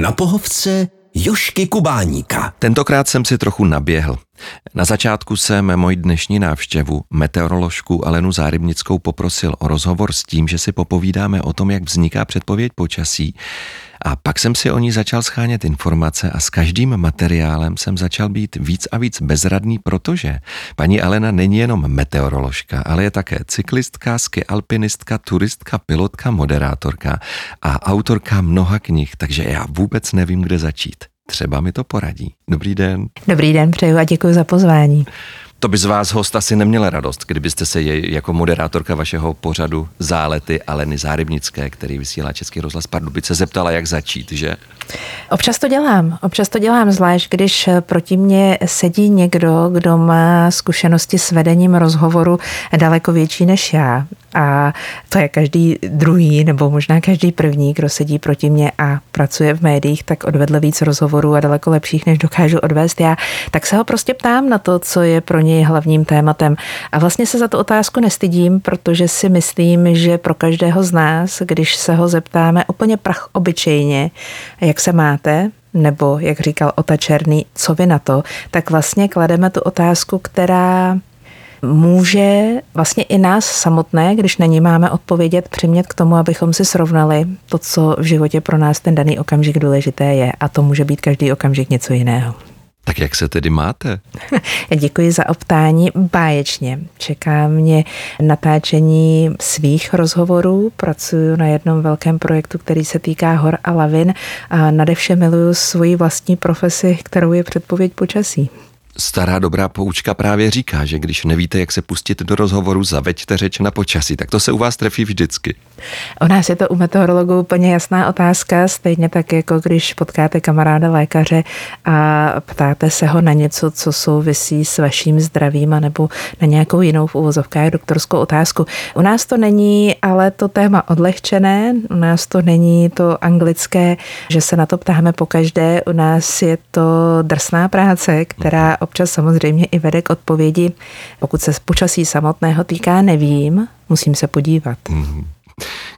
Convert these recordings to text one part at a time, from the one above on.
na pohovce Jošky Kubáníka. Tentokrát jsem si trochu naběhl. Na začátku jsem moji dnešní návštěvu, meteoroložku Alenu Zárybnickou, poprosil o rozhovor s tím, že si popovídáme o tom, jak vzniká předpověď počasí. A pak jsem si o ní začal schánět informace a s každým materiálem jsem začal být víc a víc bezradný, protože paní Alena není jenom meteoroložka, ale je také cyklistka, ski alpinistka, turistka, pilotka, moderátorka a autorka mnoha knih, takže já vůbec nevím, kde začít. Třeba mi to poradí. Dobrý den. Dobrý den, přeju a děkuji za pozvání. To by z vás host asi neměl radost, kdybyste se jej jako moderátorka vašeho pořadu Zálety Aleny Zárybnické, který vysílá Český rozhlas Pardubice, zeptala, jak začít, že? Občas to dělám. Občas to dělám, zvlášť když proti mně sedí někdo, kdo má zkušenosti s vedením rozhovoru daleko větší než já. A to je každý druhý nebo možná každý první, kdo sedí proti mně a pracuje v médiích, tak odvedl víc rozhovorů a daleko lepších, než dokážu odvést já. Tak se ho prostě ptám na to, co je pro něj hlavním tématem. A vlastně se za tu otázku nestydím, protože si myslím, že pro každého z nás, když se ho zeptáme úplně prach obyčejně, jak se máte, nebo jak říkal Ota Černý, co vy na to, tak vlastně klademe tu otázku, která může vlastně i nás samotné, když na ní máme odpovědět, přimět k tomu, abychom si srovnali to, co v životě pro nás ten daný okamžik důležité je. A to může být každý okamžik něco jiného. Tak jak se tedy máte? Děkuji za optání. Báječně. Čeká mě natáčení svých rozhovorů. Pracuji na jednom velkém projektu, který se týká hor a lavin a nadevše miluju svoji vlastní profesi, kterou je předpověď počasí. Stará dobrá poučka právě říká, že když nevíte, jak se pustit do rozhovoru, zaveďte řeč na počasí. Tak to se u vás trefí vždycky. U nás je to u meteorologů úplně jasná otázka, stejně tak jako když potkáte kamaráda lékaře a ptáte se ho na něco, co souvisí s vaším zdravím nebo na nějakou jinou v uvozovkách doktorskou otázku. U nás to není ale to téma odlehčené, u nás to není to anglické, že se na to ptáme po každé, u nás je to drsná práce, která občas samozřejmě i vede k odpovědi, pokud se počasí samotného týká, nevím, musím se podívat. Mm-hmm.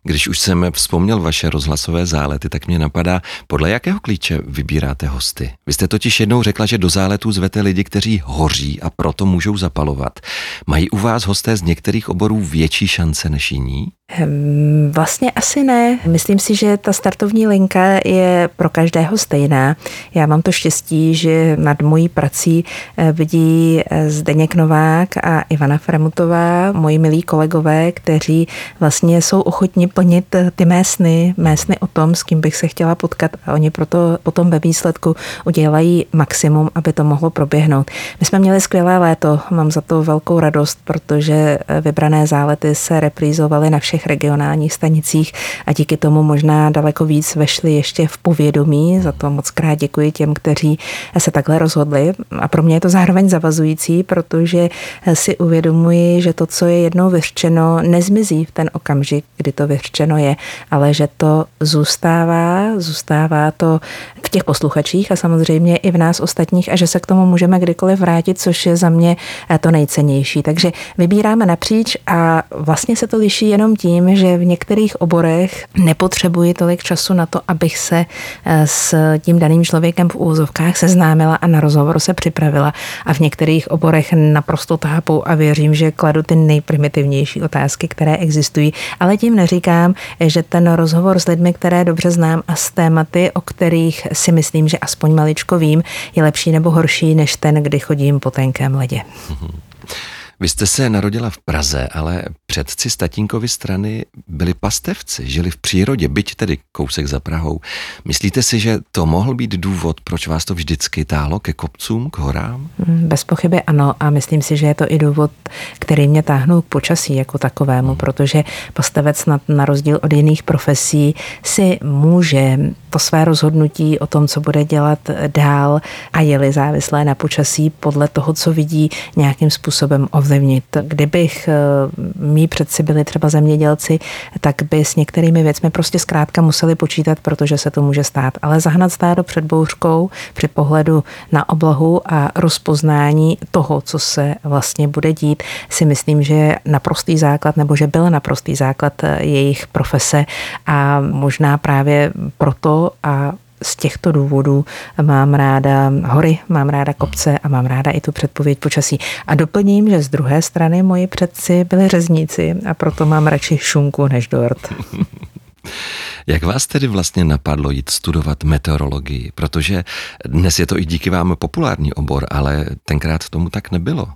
Když už jsem vzpomněl vaše rozhlasové zálety, tak mě napadá, podle jakého klíče vybíráte hosty. Vy jste totiž jednou řekla, že do záletů zvete lidi, kteří hoří a proto můžou zapalovat. Mají u vás hosté z některých oborů větší šance než jiní? Hm, vlastně asi ne. Myslím si, že ta startovní linka je pro každého stejná. Já mám to štěstí, že nad mojí prací eh, vidí eh, Zdeněk Novák a Ivana Fremutová, moji milí kolegové, kteří vlastně jsou ochotni plnit eh, ty mé sny, mé sny o tom, s kým bych se chtěla potkat a oni proto potom ve výsledku udělají maximum, aby to mohlo proběhnout. My jsme měli skvělé léto, mám za to velkou radost, protože vybrané zálety se reprízovaly na všech regionálních stanicích a díky tomu možná daleko víc vešli ještě v povědomí. Za to moc krát děkuji těm, kteří se takhle rozhodli. A pro mě je to zároveň zavazující, protože si uvědomuji, že to, co je jednou vyřčeno, nezmizí v ten okamžik, kdy to vyřčeno je, ale že to zůstává, zůstává to v těch posluchačích a samozřejmě i v nás ostatních a že se k tomu můžeme kdykoliv vrátit, což je za mě to nejcennější. Takže vybíráme napříč a vlastně se to liší jenom tím, že v některých oborech nepotřebuji tolik času na to, abych se eh, s tím daným člověkem v úvozovkách seznámila a na rozhovor se připravila. A v některých oborech naprosto tápou a věřím, že kladu ty nejprimitivnější otázky, které existují. Ale tím neříkám, že ten rozhovor s lidmi, které dobře znám a s tématy, o kterých si myslím, že aspoň maličko vím, je lepší nebo horší než ten, kdy chodím po tenkém ledě. Vy jste se narodila v Praze, ale předci z tatínkovy strany byli pastevci, žili v přírodě, byť tedy kousek za Prahou. Myslíte si, že to mohl být důvod, proč vás to vždycky táhlo ke kopcům, k horám? Mm, bez pochyby ano a myslím si, že je to i důvod, který mě táhnul k počasí jako takovému, hmm. protože pastevec na, na rozdíl od jiných profesí si může to své rozhodnutí o tom, co bude dělat dál a je-li závislé na počasí podle toho, co vidí, nějakým způsobem ovlivnit. Kdybych mý předci byli třeba zemědělci, tak by s některými věcmi prostě zkrátka museli počítat, protože se to může stát. Ale zahnat stádo před bouřkou při pohledu na oblohu a rozpoznání toho, co se vlastně bude dít, si myslím, že je naprostý základ, nebo že byl naprostý základ eh, jejich profese a možná právě proto a z těchto důvodů mám ráda hory, mám ráda kopce a mám ráda i tu předpověď počasí. A doplním, že z druhé strany moji předci byli řezníci a proto mám radši šunku než dort. Jak vás tedy vlastně napadlo jít studovat meteorologii? Protože dnes je to i díky vám populární obor, ale tenkrát tomu tak nebylo.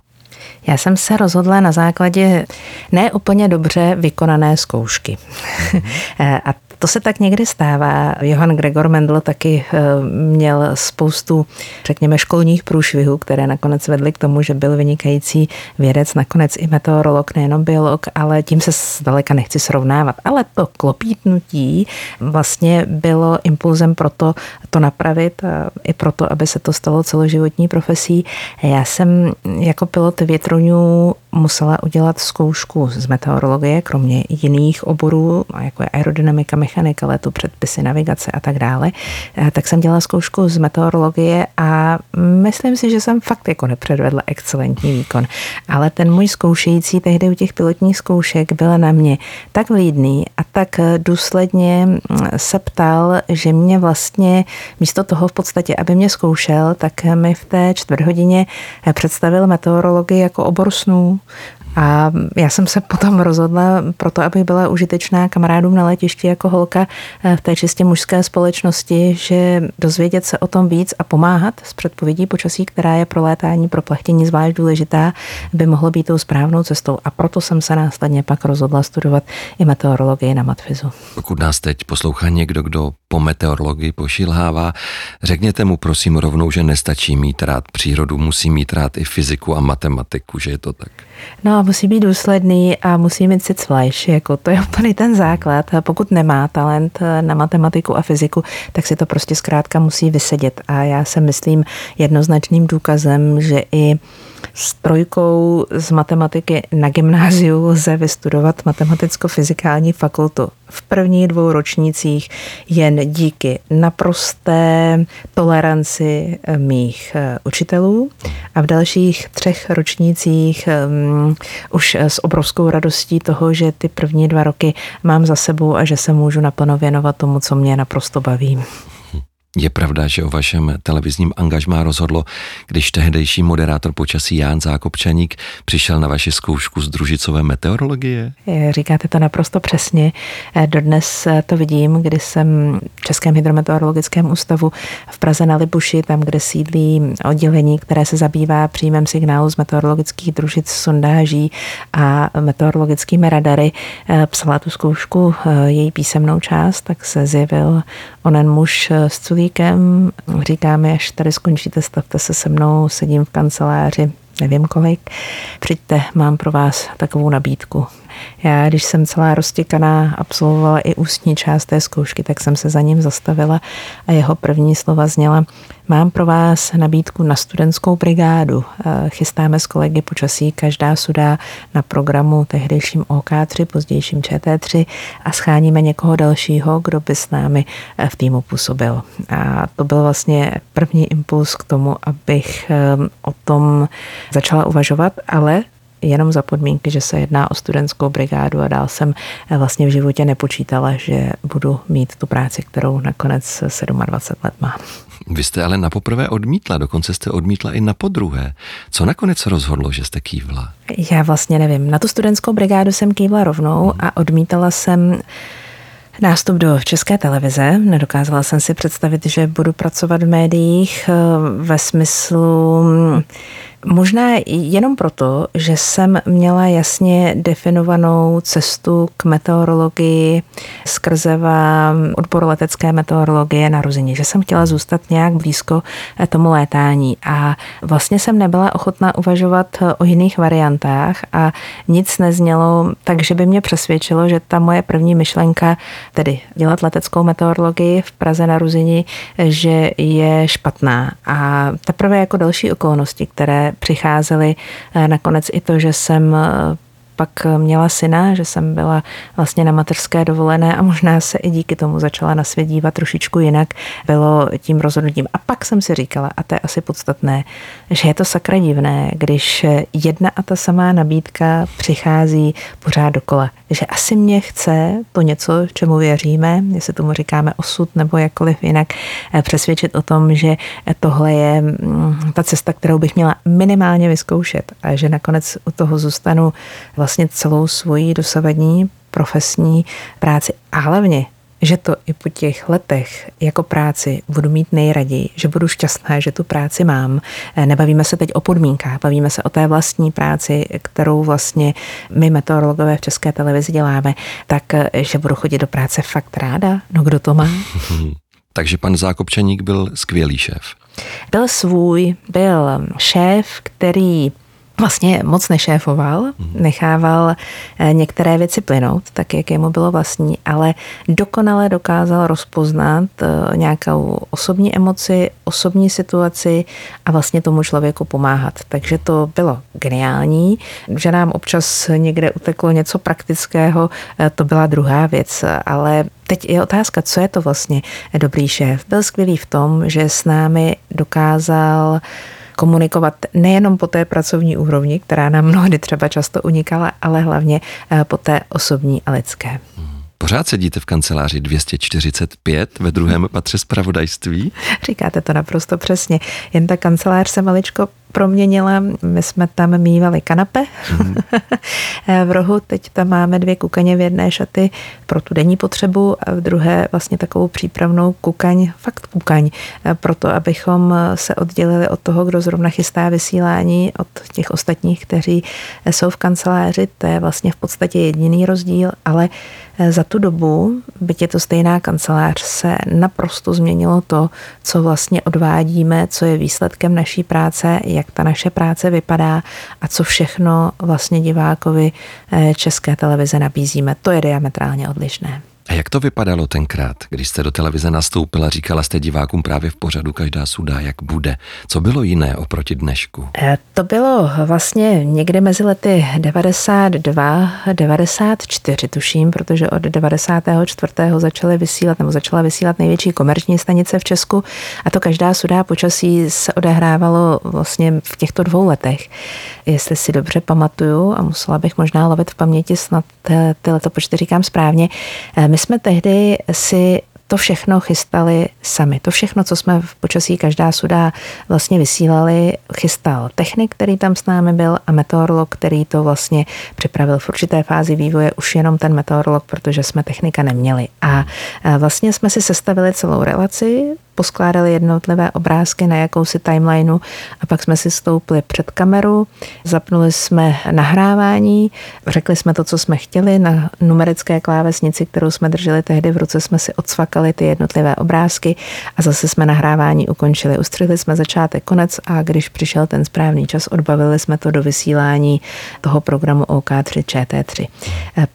Já jsem se rozhodla na základě ne úplně dobře vykonané zkoušky. Mm-hmm. a to se tak někdy stává. Johann Gregor Mendel taky eh, měl spoustu, řekněme, školních průšvihů, které nakonec vedly k tomu, že byl vynikající vědec, nakonec i meteorolog, nejenom biolog, ale tím se zdaleka nechci srovnávat. Ale to klopítnutí vlastně bylo impulzem pro to, to napravit a i proto, aby se to stalo celoživotní profesí. Já jsem jako pilot větroňů musela udělat zkoušku z meteorologie, kromě jiných oborů, jako je aerodynamika, mechanika, letu, předpisy, navigace a tak dále, eh, tak jsem dělala zkoušku z meteorologie a myslím si, že jsem fakt jako nepředvedla excelentní výkon. Ale ten můj zkoušející tehdy u těch pilotních zkoušek byl na mě tak vlídný a tak důsledně mm, se ptal, že mě vlastně místo toho v podstatě, aby mě zkoušel, tak mi v té čtvrthodině představil meteorologii jako obor snů a já jsem se potom rozhodla pro to, aby byla užitečná kamarádům na letišti jako holka eh, v té čistě mužské společnosti, že dozvědět se o tom víc a pomáhat s předpovědí počasí, která je pro létání, pro plechtění zvlášť důležitá, by mohlo být tou správnou cestou. A proto jsem se následně pak rozhodla studovat i meteorologii na matfizu. Pokud nás teď poslouchá někdo, kdo po meteorologii pošilhává, řekněte mu prosím rovnou, že nestačí mít rád přírodu, musí mít rád i fyziku a matematiku, že je to tak. No musí být důsledný a musí mít si cvlajš, jako to je úplně ten základ. Pokud nemá talent na matematiku a fyziku, tak si to prostě zkrátka musí vysedět. A já se myslím jednoznačným důkazem, že i s trojkou z matematiky na gymnáziu lze vystudovat matematicko-fyzikální fakultu. V prvních dvou ročnících jen díky naprosté toleranci eh, mých eh, učitelů a v dalších třech ročnících um, už s obrovskou radostí toho, že ty první dva roky mám za sebou a že se můžu naplno věnovat tomu, co mě naprosto baví. Je pravda, že o vašem televizním angažmá rozhodlo, když tehdejší moderátor počasí Ján Zákopčaník přišel na vaši zkoušku z družicové meteorologie? Říkáte to naprosto přesně. Dodnes to vidím, kdy jsem v Českém hydrometeorologickém ústavu v Praze na Libuši, tam, kde sídlí oddělení, které se zabývá příjmem signálu z meteorologických družic sondáží a meteorologickými radary. Psala tu zkoušku její písemnou část, tak se zjevil onen muž s culíkem, říká mi, až tady skončíte, stavte se se mnou, sedím v kanceláři, nevím kolik, přijďte, mám pro vás takovou nabídku. Já, když jsem celá roztěkaná, absolvovala i ústní část té zkoušky, tak jsem se za ním zastavila a jeho první slova zněla, mám pro vás nabídku na studentskou brigádu. Eh, chystáme s kolegy počasí, každá sudá na programu tehdejším OK3, pozdějším ČT3 a scháníme někoho dalšího, kdo by s námi eh, v týmu působil. A to byl vlastně první impuls k tomu, abych eh, o tom začala uvažovat, ale jenom za podmínky, že se jedná o studentskou brigádu a dál jsem eh, vlastně v životě nepočítala, že budu mít tu práci, kterou nakonec 27 let mám. Vy jste ale na poprvé odmítla, dokonce jste odmítla i na podruhé. Co nakonec rozhodlo, že jste kývla? Já vlastně nevím. Na tu studentskou brigádu jsem kývla rovnou a odmítala jsem Nástup do české televize. Nedokázala jsem si představit, že budu pracovat v médiích eh, ve smyslu Možná jenom proto, že jsem měla jasně definovanou cestu k meteorologii skrze odbor letecké meteorologie na Ruzině, že jsem chtěla zůstat nějak blízko eh, tomu létání a vlastně jsem nebyla ochotná uvažovat eh, o jiných variantách a nic neznělo tak, že by mě přesvědčilo, že ta moje první myšlenka, tedy dělat leteckou meteorologii v Praze na Ruzini, eh, že je špatná. A teprve jako další okolnosti, které přicházely. Eh, nakonec i to, že jsem eh, pak měla syna, že jsem byla vlastně na mateřské dovolené a možná se i díky tomu začala na svět dívat trošičku jinak, bylo tím rozhodnutím. A pak jsem si říkala, a to je asi podstatné, že je to sakra divné, když jedna a ta samá nabídka přichází pořád dokola. Že asi mě chce to něco, čemu věříme, jestli tomu říkáme osud nebo jakkoliv jinak, eh, přesvědčit o tom, že tohle je mm, ta cesta, kterou bych měla minimálně vyzkoušet a že nakonec u toho zůstanu vlastně celou svoji dosavadní profesní práci a hlavně že to i po těch letech jako práci budu mít nejraději, že budu šťastná, že tu práci mám. Nebavíme se teď o podmínkách, bavíme se o té vlastní práci, kterou vlastně my meteorologové v České televizi děláme, tak že budu chodit do práce fakt ráda. No kdo to má? Takže pan Zákopčaník byl skvělý šéf. Byl svůj, byl šéf, který vlastně moc nešéfoval, mhm. nechával eh, některé věci plynout, tak jak jemu bylo vlastní, ale dokonale dokázal rozpoznat eh, nějakou osobní emoci, osobní situaci a vlastně tomu člověku pomáhat. Takže to bylo geniální. Že nám občas někde uteklo něco praktického, eh, to byla druhá věc, ale Teď je otázka, co je to vlastně dobrý šéf. Byl skvělý v tom, že s námi dokázal komunikovat nejenom po té pracovní úrovni, která nám mnohdy třeba často unikala, ale hlavně eh, po té osobní a lidské. Pořád sedíte v kanceláři 245 ve druhém patře zpravodajství? Říkáte to naprosto přesně. Jen ta kancelář se maličko proměnila. My jsme tam mývali kanape mm. v rohu, teď tam máme dvě kukaně v jedné šaty pro tu denní potřebu a v druhé vlastně takovou přípravnou kukaň, fakt kukaň, proto abychom se oddělili od toho, kdo zrovna chystá vysílání, od těch ostatních, kteří jsou v kanceláři. To je vlastně v podstatě jediný rozdíl, ale za tu dobu, byť je to stejná kancelář, se naprosto změnilo to, co vlastně odvádíme, co je výsledkem naší práce, jak ta naše práce vypadá a co všechno vlastně divákovi eh, České televize nabízíme. To je diametrálně odlišné. A jak to vypadalo tenkrát, když jste do televize nastoupila, říkala jste divákům právě v pořadu Každá suda, jak bude? Co bylo jiné oproti dnešku? Eh, to bylo vlastně někde mezi lety 92, 94 tuším, protože od 94. začaly vysílat, nebo začala vysílat největší komerční stanice v Česku a to Každá suda počasí se odehrávalo vlastně v těchto dvou letech. Jestli si dobře pamatuju a musela bych možná lovit v paměti snad eh, ty letopočty říkám správně, eh, my jsme tehdy si to všechno chystali sami. To všechno, co jsme v počasí každá suda vlastně vysílali, chystal technik, který tam s námi byl a meteorolog, který to vlastně připravil v určité fázi vývoje, už jenom ten meteorolog, protože jsme technika neměli. A vlastně jsme si sestavili celou relaci, poskládali jednotlivé obrázky na jakousi timelineu a pak jsme si stoupli před kameru, zapnuli jsme nahrávání, řekli jsme to, co jsme chtěli, na numerické klávesnici, kterou jsme drželi tehdy v ruce, jsme si odsvakali ty jednotlivé obrázky a zase jsme nahrávání ukončili. Ustřihli jsme začátek, konec a když přišel ten správný čas, odbavili jsme to do vysílání toho programu OK3 ČT3.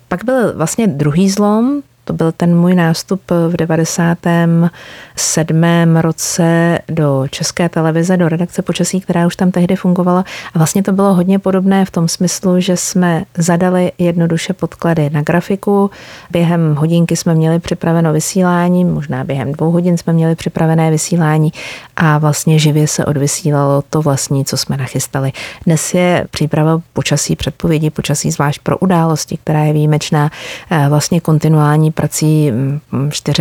Pak byl vlastně druhý zlom, to byl ten můj nástup v 97. roce do České televize, do redakce počasí, která už tam tehdy fungovala. A vlastně to bylo hodně podobné v tom smyslu, že jsme zadali jednoduše podklady na grafiku. Během hodinky jsme měli připraveno vysílání, možná během dvou hodin jsme měli připravené vysílání a vlastně živě se odvysílalo to vlastní, co jsme nachystali. Dnes je příprava počasí, předpovědi počasí, zvlášť pro události, která je výjimečná, eh, vlastně kontinuální prací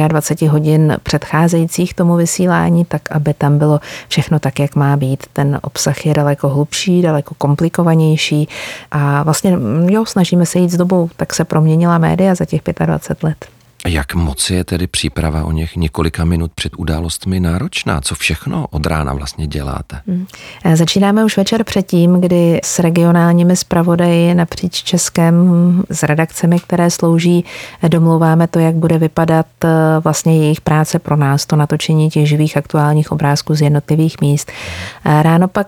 24 mm, hodin předcházejících tomu vysílání, tak aby tam bylo všechno tak, jak má být. Ten obsah je daleko hlubší, daleko komplikovanější a vlastně mm, jo, snažíme se jít s dobou, tak se proměnila média za těch 25 let. Jak moc je tedy příprava o něch několika minut před událostmi náročná? Co všechno od rána vlastně děláte? Hmm. Začínáme už večer předtím, kdy s regionálními zpravodaji napříč Českem, s redakcemi, které slouží, domlouváme to, jak bude vypadat eh, vlastně jejich práce pro nás, to natočení těch živých aktuálních obrázků z jednotlivých míst. Ráno pak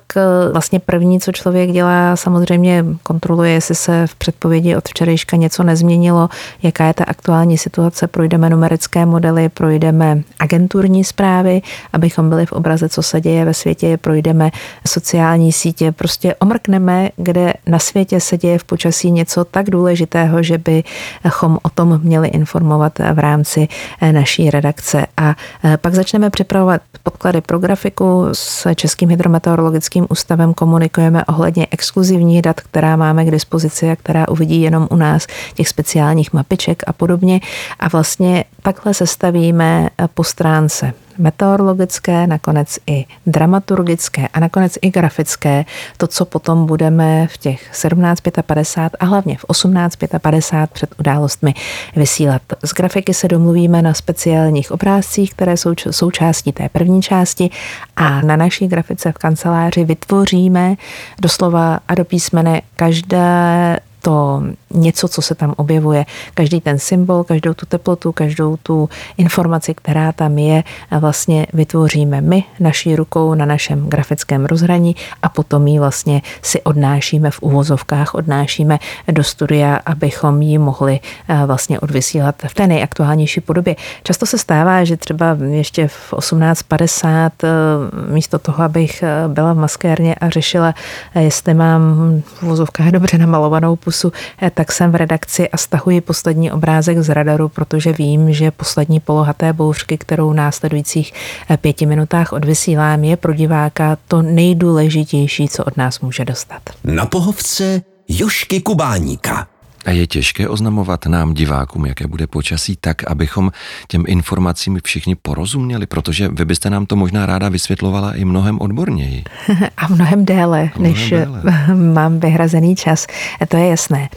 vlastně první, co člověk dělá, samozřejmě kontroluje, jestli se v předpovědi od včerejška něco nezměnilo, jaká je ta aktuální situace krátce projdeme numerické modely, projdeme agenturní zprávy, abychom byli v obraze, co se děje ve světě, projdeme sociální sítě, prostě omrkneme, kde na světě se děje v počasí něco tak důležitého, že bychom o tom měli informovat v rámci naší redakce. A pak začneme připravovat podklady pro grafiku s Českým hydrometeorologickým ústavem, komunikujeme ohledně exkluzivních dat, která máme k dispozici a která uvidí jenom u nás, těch speciálních mapiček a podobně. A vlastně takhle sestavíme po stránce meteorologické, nakonec i dramaturgické a nakonec i grafické, to, co potom budeme v těch 17.55 a hlavně v 18.55 před událostmi vysílat. Z grafiky se domluvíme na speciálních obrázcích, které jsou součástí té první části a na naší grafice v kanceláři vytvoříme doslova a do písmene každé to něco, co se tam objevuje. Každý ten symbol, každou tu teplotu, každou tu informaci, která tam je, vlastně vytvoříme my naší rukou na našem grafickém rozhraní a potom ji vlastně si odnášíme v uvozovkách, odnášíme do studia, abychom ji mohli vlastně odvysílat v té nejaktuálnější podobě. Často se stává, že třeba ještě v 18.50 eh, místo toho, abych eh, byla v maskérně a řešila, jestli mám v uvozovkách dobře namalovanou pusu, tak jsem v redakci a stahuji poslední obrázek z radaru, protože vím, že poslední poloha té bouřky, kterou v následujících eh, pěti minutách odvysílám, je pro diváka to nejdůležitější, co od nás může dostat. Na pohovce Jošky Kubáníka. A je těžké oznamovat nám, divákům, jaké bude počasí, tak, abychom těm informacím všichni porozuměli, protože vy byste nám to možná ráda vysvětlovala i mnohem odborněji. A mnohem déle, a mnohem než déle. mám vyhrazený čas. To je jasné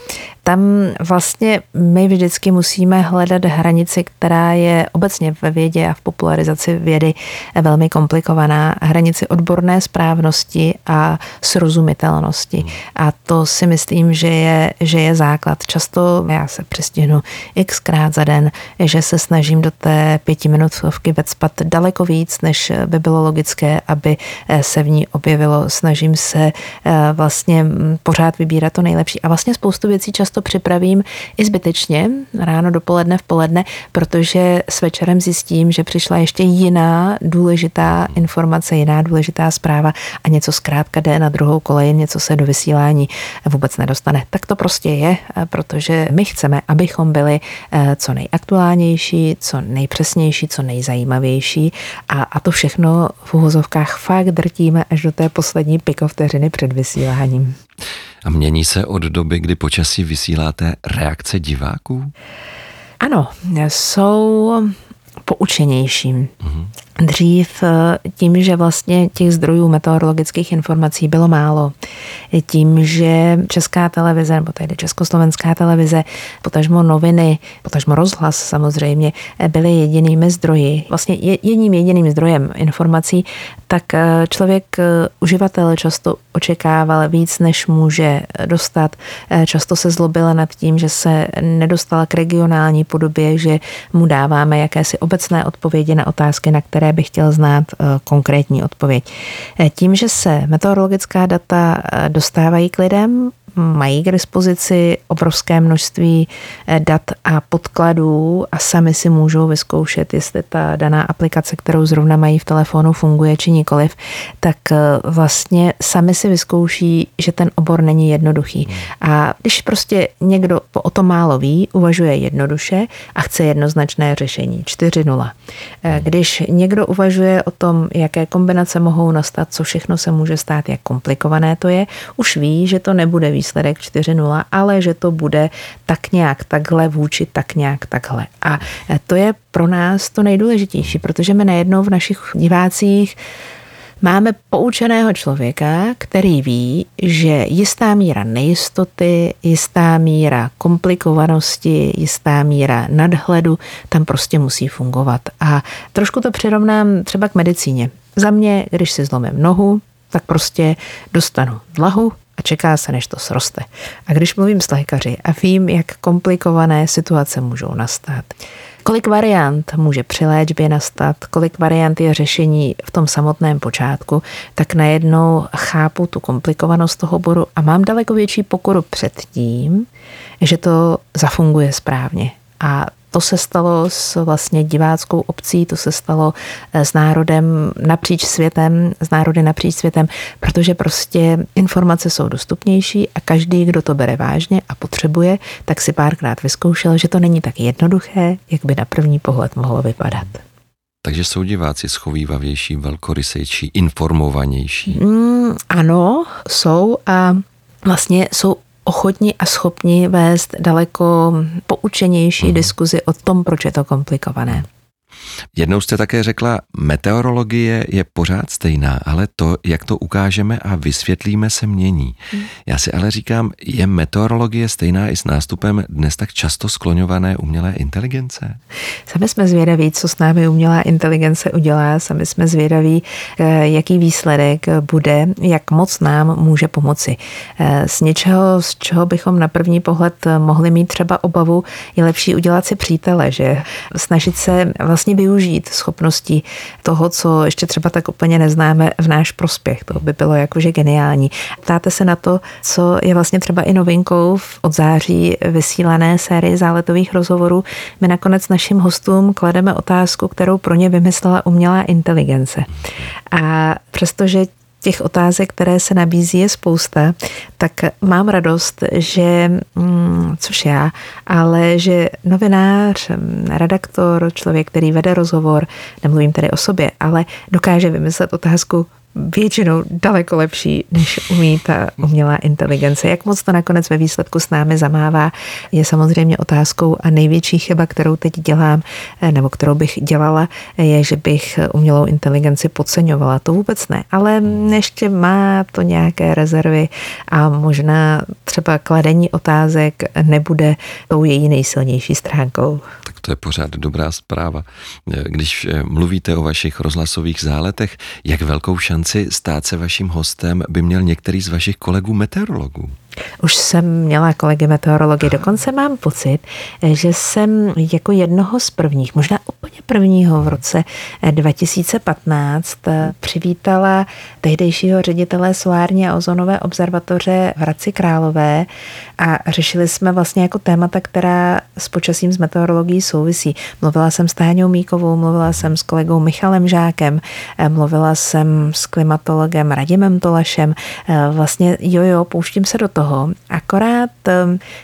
tam vlastně my vždycky musíme hledat hranici, která je obecně ve vědě a v popularizaci vědy velmi komplikovaná. Hranici odborné správnosti a srozumitelnosti. Hmm. A to si myslím, že je, že je základ. Často já se přestihnu xkrát za den, že se snažím do té pěti minutovky vecpat daleko víc, než by bylo logické, aby se v ní objevilo. Snažím se eh, vlastně pořád vybírat to nejlepší. A vlastně spoustu věcí často to připravím i zbytečně, ráno, dopoledne, v poledne, protože s večerem zjistím, že přišla ještě jiná důležitá informace, jiná důležitá zpráva a něco zkrátka jde na druhou kolej, něco se do vysílání vůbec nedostane. Tak to prostě je, protože my chceme, abychom byli eh, co nejaktuálnější, co nejpřesnější, co nejzajímavější a, a to všechno v úhozovkách fakt drtíme až do té poslední pikovteřiny před vysíláním. A mění se od doby, kdy počasí vysíláte reakce diváků? Ano, jsou poučenějším. Mm-hmm. Dřív eh, tím, že vlastně těch zdrojů meteorologických informací bylo málo, tím, že česká televize, nebo tedy československá televize, potažmo noviny, potažmo rozhlas samozřejmě, byly jedinými zdroji, vlastně jedním jediným zdrojem informací, tak eh, člověk, eh, uživatel často očekával víc, než může dostat. Často se zlobila nad tím, že se nedostala k regionální podobě, že mu dáváme jakési obecné odpovědi na otázky, na které které by chtěl znát eh, konkrétní odpověď. Eh, tím, že se meteorologická data eh, dostávají k lidem, mají k dispozici obrovské množství dat a podkladů a sami si můžou vyzkoušet, jestli ta daná aplikace, kterou zrovna mají v telefonu, funguje či nikoliv, tak vlastně sami si vyzkouší, že ten obor není jednoduchý. A když prostě někdo o tom málo ví, uvažuje jednoduše a chce jednoznačné řešení 4.0. Když někdo uvažuje o tom, jaké kombinace mohou nastat, co všechno se může stát, jak komplikované to je, už ví, že to nebude výsledek 4.0, ale že to bude tak nějak takhle vůči tak nějak takhle. A to je pro nás to nejdůležitější, protože my najednou v našich divácích Máme poučeného člověka, který ví, že jistá míra nejistoty, jistá míra komplikovanosti, jistá míra nadhledu tam prostě musí fungovat. A trošku to přirovnám třeba k medicíně. Za mě, když si zlomím nohu, tak prostě dostanu dlahu a čeká se, než to sroste. A když mluvím s lékaři a vím, jak komplikované situace můžou nastat, Kolik variant může při léčbě nastat, kolik variant je řešení v tom samotném počátku, tak najednou chápu tu komplikovanost toho bodu a mám daleko větší pokoru před tím, že to zafunguje správně. A To se stalo s vlastně diváckou obcí, to se stalo s národem napříč světem, s národy napříč světem, protože prostě informace jsou dostupnější a každý, kdo to bere vážně a potřebuje, tak si párkrát vyzkoušel, že to není tak jednoduché, jak by na první pohled mohlo vypadat. Takže jsou diváci schovývavější, velkorysejší, informovanější? Mm, ano, jsou a vlastně jsou ochotní a schopni vést daleko poučenější mm. diskuzi o tom, proč je to komplikované. Jednou jste také řekla, meteorologie je pořád stejná, ale to, jak to ukážeme a vysvětlíme, se mění. Hmm. Já si ale říkám, je meteorologie stejná i s nástupem dnes tak často skloňované umělé inteligence? Sami jsme zvědaví, co s námi umělá inteligence udělá, sami jsme zvědaví, eh, jaký výsledek bude, jak moc nám může pomoci. Eh, z něčeho, z čeho bychom na první pohled mohli mít třeba obavu, je lepší udělat si přítele, že snažit se vlastně využít schopnosti toho, co ještě třeba tak úplně neznáme v náš prospěch. To by bylo jakože geniální. Ptáte se na to, co je vlastně třeba i novinkou v od září vysílané sérii záletových rozhovorů. My nakonec našim hostům klademe otázku, kterou pro ně vymyslela umělá inteligence. A přestože těch otázek, které se nabízí, je spousta, tak mám radost, že, mm, což já, ale že novinář, redaktor, člověk, který vede rozhovor, nemluvím tedy o sobě, ale dokáže vymyslet otázku, většinou daleko lepší, než umí ta umělá inteligence. Jak moc to nakonec ve výsledku s námi zamává, je samozřejmě otázkou a největší chyba, kterou teď dělám, eh, nebo kterou bych dělala, je, že bych umělou inteligenci podceňovala. To vůbec ne, ale ještě má to nějaké rezervy a možná třeba kladení otázek nebude tou její nejsilnější stránkou. To je pořád dobrá zpráva. Když eh, mluvíte o vašich rozhlasových záletech, jak velkou šanci stát se vaším hostem by měl některý z vašich kolegů meteorologů? Už jsem měla kolegy meteorology, dokonce mám pocit, že jsem jako jednoho z prvních, možná úplně prvního v roce 2015 přivítala tehdejšího ředitele solární a ozonové observatoře v Hradci Králové a řešili jsme vlastně jako témata, která s počasím z meteorologií souvisí. Mluvila jsem s Táňou Míkovou, mluvila jsem s kolegou Michalem Žákem, mluvila jsem s klimatologem Radimem Tolašem. Vlastně jo, jo, pouštím se do toho toho, akorát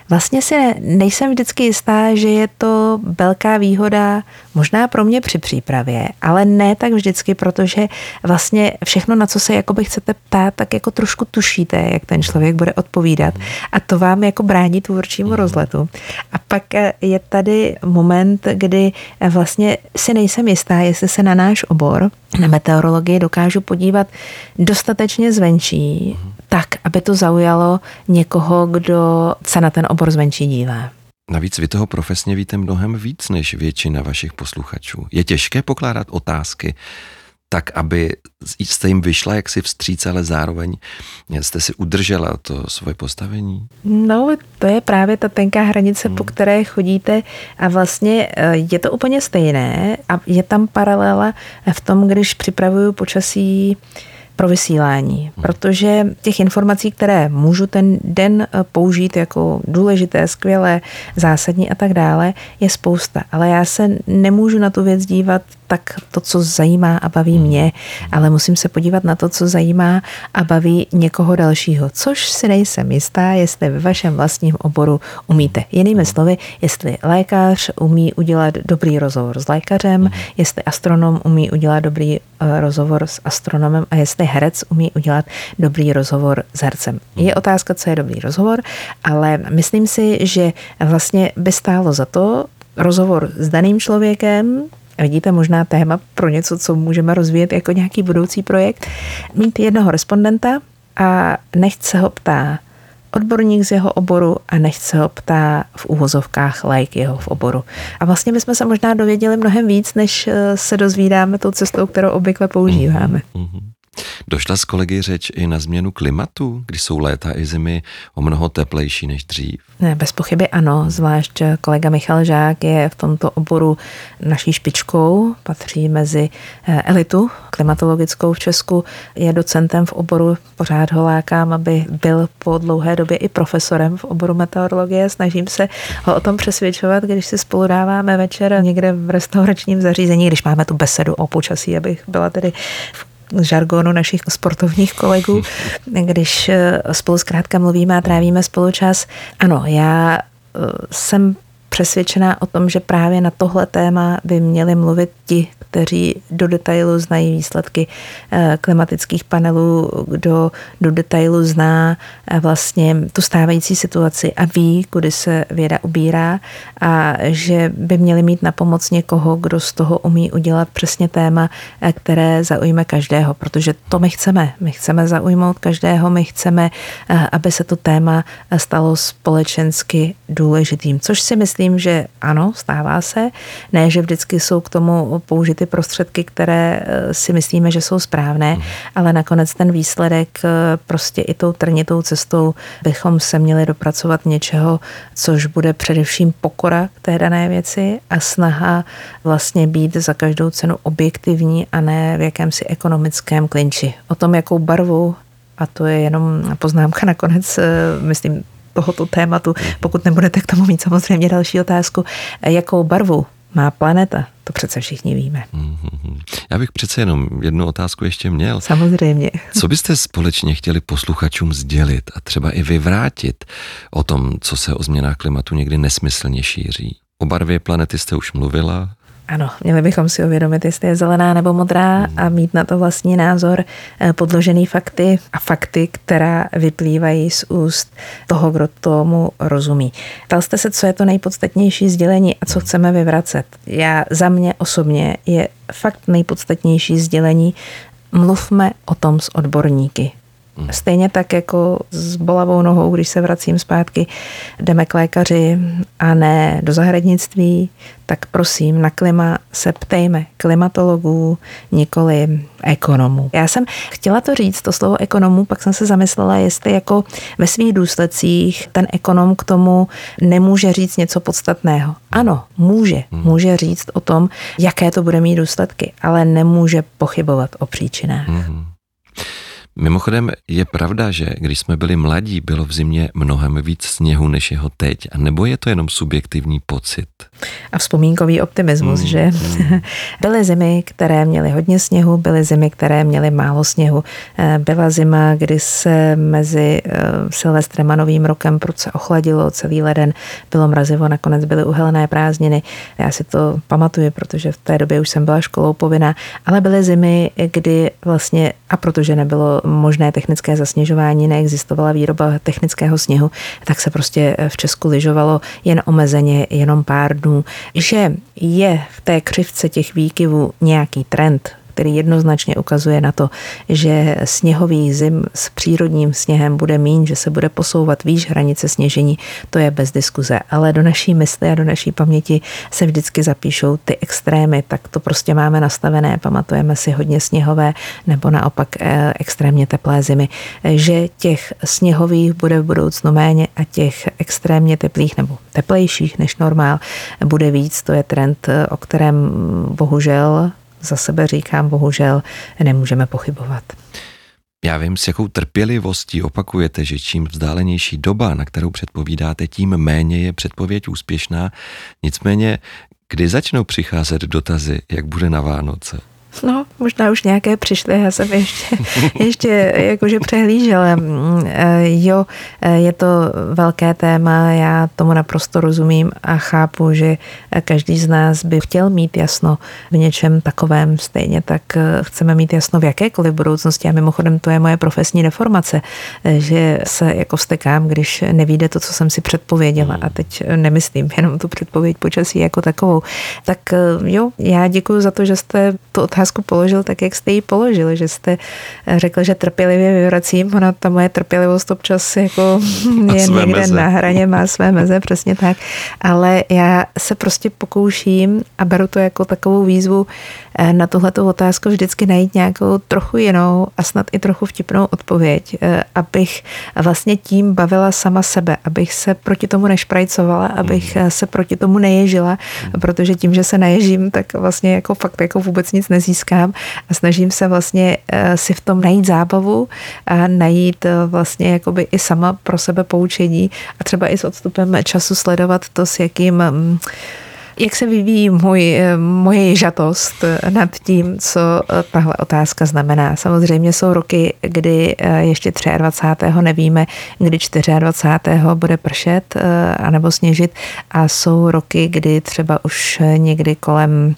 vlastně si nejsem vždycky jistá, že je to velká výhoda možná pro mě při přípravě, ale ne tak vždycky, protože vlastně všechno, na co se jakoby chcete ptát, tak jako trošku tušíte, jak ten člověk bude odpovídat. A to vám jako brání tvůrčímu rozletu. A pak eh, je tady moment, kdy vlastně si nejsem jistá, jestli se na náš obor, na meteorologii dokážu podívat dostatečně zvenčí, tak, aby to zaujalo někoho, kdo se na ten obor zvenčí dívá. Navíc vy toho profesně víte mnohem víc než většina vašich posluchačů. Je těžké pokládat otázky, tak, aby jste jim vyšla jaksi vstříc, ale zároveň jste si udržela to svoje postavení? No, to je právě ta tenká hranice, hmm. po které chodíte a vlastně eh, je to úplně stejné a je tam paralela v tom, když připravuju počasí pro vysílání, protože těch informací, které můžu ten den eh, použít jako důležité, skvělé, zásadní a tak dále, je spousta. Ale já se nemůžu na tu věc dívat tak to, co zajímá a baví mě, ale musím se podívat na to, co zajímá a baví někoho dalšího, což si nejsem jistá, jestli ve vašem vlastním oboru umíte. Jinými slovy, jestli lékař umí udělat dobrý rozhovor s lékařem, jestli astronom umí udělat dobrý eh, rozhovor s astronomem a jestli herec umí udělat dobrý rozhovor s hercem. Je otázka, co je dobrý rozhovor, ale myslím si, že vlastně by stálo za to rozhovor s daným člověkem, vidíte možná téma pro něco, co můžeme rozvíjet jako nějaký budoucí projekt, mít jednoho respondenta a nechť se ho ptá odborník z jeho oboru a nechť se ho ptá v úvozovkách like jeho v oboru. A vlastně bychom se možná dověděli mnohem víc, než se dozvídáme tou cestou, kterou obvykle používáme. Mm-hmm. Došla s kolegy řeč i na změnu klimatu, kdy jsou léta i zimy o mnoho teplejší než dřív? Ne, bez pochyby ano, zvlášť kolega Michal Žák je v tomto oboru naší špičkou, patří mezi eh, elitu klimatologickou v Česku, je docentem v oboru, pořád ho lákám, aby byl po dlouhé době i profesorem v oboru meteorologie, snažím se ho o tom přesvědčovat, když si spolu dáváme večer někde v restauračním zařízení, když máme tu besedu o počasí, abych byla tedy v žargonu našich sportovních kolegů, když eh, spolu zkrátka mluvíme a trávíme spolu čas. Ano, já eh, jsem přesvědčená o tom, že právě na tohle téma by měli mluvit ti, kteří do detailu znají výsledky eh, klimatických panelů, kdo do detailu zná eh, vlastně tu stávající situaci a ví, kudy se věda ubírá a že by měli mít na pomoc někoho, kdo z toho umí udělat přesně téma, eh, které zaujme každého, protože to my chceme. My chceme zaujmout každého, my chceme, aby se to téma stalo společensky důležitým, což si myslím, že ano, stává se. Ne, že vždycky jsou k tomu použity ty prostředky, které eh, si myslíme, že jsou správné, mm. ale nakonec ten výsledek eh, prostě i tou trnitou cestou bychom se měli dopracovat něčeho, což bude především pokora k té dané věci a snaha vlastně být za každou cenu objektivní a ne v jakémsi ekonomickém klinči. O tom, jakou barvu a to je jenom poznámka nakonec, eh, myslím, tohoto tématu, mhm. pokud nebudete k tomu mít samozřejmě další otázku, jakou barvu má planeta. To přece všichni víme. Mm-hmm. Já bych přece jenom jednu otázku ještě měl. Samozřejmě. Co byste společně chtěli posluchačům sdělit a třeba i vyvrátit o tom, co se o změnách klimatu někdy nesmyslně šíří? O barvě planety jste už mluvila, ano, měli bychom si uvědomit, jestli je zelená nebo modrá a mít na to vlastní názor eh, podložený fakty a fakty, která vyplývají z úst toho, kdo tomu rozumí. Ptal jste se, co je to nejpodstatnější sdělení a co chceme vyvracet. Já za mě osobně je fakt nejpodstatnější sdělení mluvme o tom s odborníky. Stejně tak jako s bolavou nohou, když se vracím zpátky, jdeme k lékaři a ne do zahradnictví, tak prosím, na klima se ptejme klimatologů, nikoli ekonomů. Já jsem chtěla to říct, to slovo ekonomů, pak jsem se zamyslela, jestli jako ve svých důsledcích ten ekonom k tomu nemůže říct něco podstatného. Ano, může. Hmm. Může říct o tom, jaké to bude mít důsledky, ale nemůže pochybovat o příčinách. Hmm. Mimochodem je pravda, že když jsme byli mladí, bylo v zimě mnohem víc sněhu, než jeho teď. A nebo je to jenom subjektivní pocit? A vzpomínkový optimismus, mm, že? Mm. byly zimy, které měly hodně sněhu, byly zimy, které měly málo sněhu. Eh, byla zima, kdy se mezi eh, Silvestrem a Novým rokem prudce ochladilo, celý leden bylo mrazivo, nakonec byly uhelné prázdniny. Já si to pamatuju, protože v té době už jsem byla školou povinná, ale byly zimy, kdy vlastně, a protože nebylo možné technické zasněžování, neexistovala výroba technického sněhu, tak se prostě v Česku lyžovalo jen omezeně, jenom pár dnů. Že je v té křivce těch výkyvů nějaký trend, který jednoznačně ukazuje na to, že sněhový zim s přírodním sněhem bude mín, že se bude posouvat výš hranice sněžení, to je bez diskuze. Ale do naší mysli a do naší paměti se vždycky zapíšou ty extrémy, tak to prostě máme nastavené, pamatujeme si hodně sněhové nebo naopak eh, extrémně teplé zimy, že těch sněhových bude v budoucnu méně a těch extrémně teplých nebo teplejších než normál bude víc. To je trend, o kterém bohužel za sebe říkám, bohužel nemůžeme pochybovat. Já vím, s jakou trpělivostí opakujete, že čím vzdálenější doba, na kterou předpovídáte, tím méně je předpověď úspěšná. Nicméně, kdy začnou přicházet dotazy, jak bude na Vánoce? No, možná už nějaké přišly, já jsem ještě, ještě jakože přehlížela. Mm, eh, jo, eh, je to velké téma, já tomu naprosto rozumím a chápu, že každý z nás by chtěl mít jasno v něčem takovém, stejně tak eh, chceme mít jasno v jakékoliv budoucnosti a mimochodem to je moje profesní deformace, že se jako vstekám, když nevíde to, co jsem si předpověděla a teď nemyslím jenom tu předpověď počasí jako takovou. Tak jo, já děkuji za to, že jste to otázku položil tak, jak jste ji položil, že jste řekl, že trpělivě vyvracím, ona ta moje trpělivost občas jako je někde meze. na hraně, má své meze, přesně tak, ale já se prostě pokouším a beru to jako takovou výzvu eh, na tuhleto otázku vždycky najít nějakou trochu jinou a snad i trochu vtipnou odpověď, eh, abych vlastně tím bavila sama sebe, abych se proti tomu nešprajcovala, abych mm. se proti tomu neježila, mm. protože tím, že se naježím, tak vlastně jako fakt jako vůbec nic nezískám a snažím se vlastně eh, si v tom najít zábavu a najít vlastně jakoby i sama pro sebe poučení a třeba i s odstupem času sledovat to, s jakým mm, jak se vyvíjí můj, moje jižatost nad tím, co tahle otázka znamená. Samozřejmě jsou roky, kdy eh, ještě 23. nevíme, kdy 24. bude pršet eh, anebo sněžit a jsou roky, kdy třeba už někdy kolem,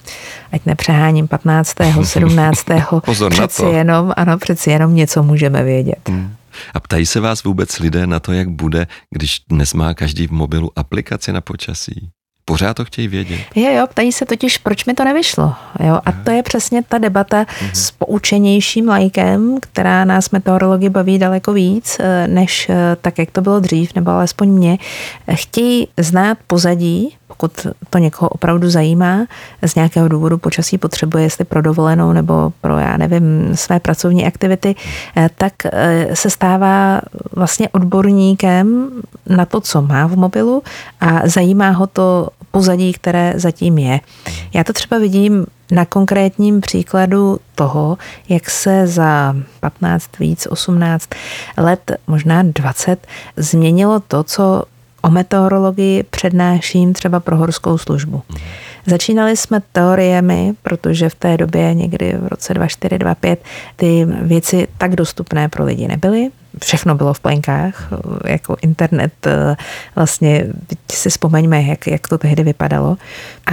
ať nepřeháním, 15. 17. Pozor přeci na to. jenom, ano, přeci jenom něco můžeme vědět. Hmm. A ptají se vás vůbec lidé na to, jak bude, když dnes má každý v mobilu aplikaci na počasí? Pořád to chtějí vědět. Jo, jo, ptají se totiž, proč mi to nevyšlo. Jo? A to je přesně ta debata mm-hmm. s poučenějším lajkem, která nás meteorologi baví daleko víc, eh, než eh, tak, jak to bylo dřív, nebo alespoň mě. Chtějí znát pozadí, pokud to někoho opravdu zajímá, z nějakého důvodu počasí potřebuje, jestli pro dovolenou nebo pro, já nevím, své pracovní aktivity, eh, tak se stává vlastně odborníkem na to, co má v mobilu a zajímá ho to pozadí, které zatím je. Já to třeba vidím na konkrétním příkladu toho, jak se za 15, víc, 18 let, možná 20, změnilo to, co o meteorologii přednáším třeba pro horskou službu. Začínali jsme teoriemi, protože v té době někdy v roce 24-25 ty věci tak dostupné pro lidi nebyly všechno bylo v plenkách, jako internet, eh, vlastně si vzpomeňme, jak, jak to tehdy vypadalo.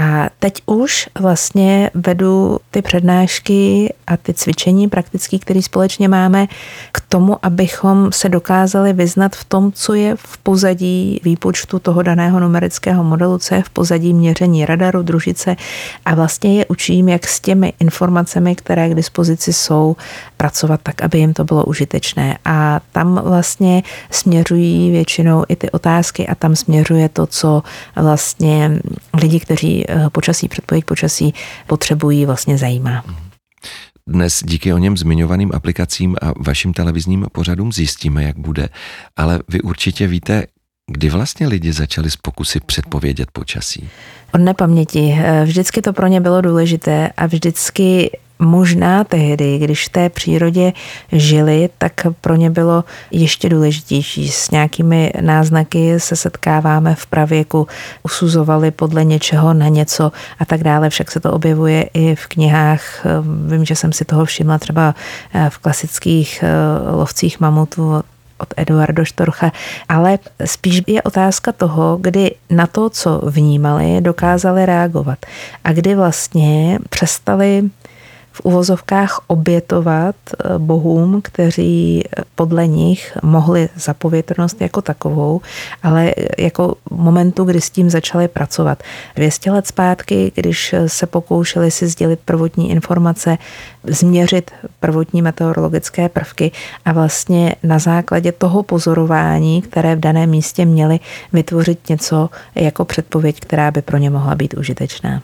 A teď už vlastně vedu ty přednášky a ty cvičení praktické, které společně máme, k tomu, abychom se dokázali vyznat v tom, co je v pozadí výpočtu toho daného numerického modelu, co je v pozadí měření radaru, družice a vlastně je učím, jak s těmi informacemi, které k dispozici jsou, pracovat tak, aby jim to bylo užitečné. A tam vlastně směřují většinou i ty otázky a tam směřuje to, co vlastně lidi, kteří eh, počasí, předpověď počasí potřebují, vlastně zajímá. Dnes díky o něm zmiňovaným aplikacím a vašim televizním pořadům zjistíme, jak bude, ale vy určitě víte, kdy vlastně lidi začali s pokusy předpovědět počasí? Od nepaměti. Eh, vždycky to pro ně bylo důležité a vždycky možná tehdy, když v té přírodě žili, tak pro ně bylo ještě důležitější. S nějakými náznaky se setkáváme v pravěku, usuzovali podle něčeho na něco a tak dále. Však se to objevuje i v knihách. Vím, že jsem si toho všimla třeba v klasických eh, lovcích mamutů od Eduardo Štorcha, ale spíš je otázka toho, kdy na to, co vnímali, dokázali reagovat a kdy vlastně přestali v uvozovkách obětovat eh, bohům, kteří eh, podle nich mohli za povětrnost jako takovou, ale eh, jako momentu, kdy s tím začali pracovat. 200 let zpátky, když se pokoušeli si sdělit prvotní informace, změřit prvotní meteorologické prvky a vlastně na základě toho pozorování, které v daném místě měli, vytvořit něco jako předpověď, která by pro ně mohla být užitečná.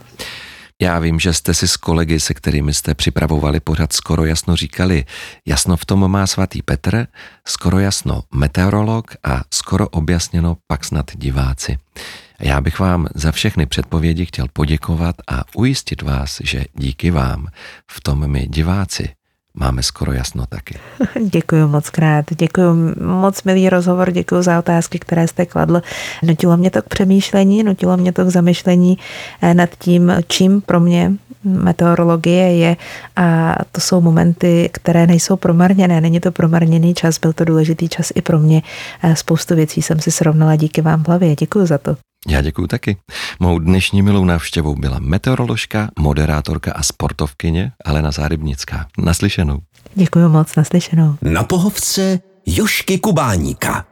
Já vím, že jste si s kolegy, se kterými jste připravovali pořad skoro jasno říkali, jasno v tom má svatý Petr, skoro jasno meteorolog a skoro objasněno pak snad diváci. Já bych vám za všechny předpovědi chtěl poděkovat a ujistit vás, že díky vám v tom my diváci máme skoro jasno taky. Děkuji moc krát, děkuji moc milý rozhovor, děkuji za otázky, které jste kladl. Nutilo mě to k přemýšlení, nutilo mě to k zamyšlení eh, nad tím, čím pro mě meteorologie je a to jsou momenty, které nejsou promarněné. Není to promarněný čas, byl to důležitý čas i pro mě. Eh, spoustu věcí jsem si srovnala díky vám v hlavě. Děkuji za to. Já děkuji taky. Mou dnešní milou návštěvou byla meteoroložka, moderátorka a sportovkyně Alena Zárybnická. Naslyšenou. Děkuji moc, naslyšenou. Na pohovce Jošky Kubáníka.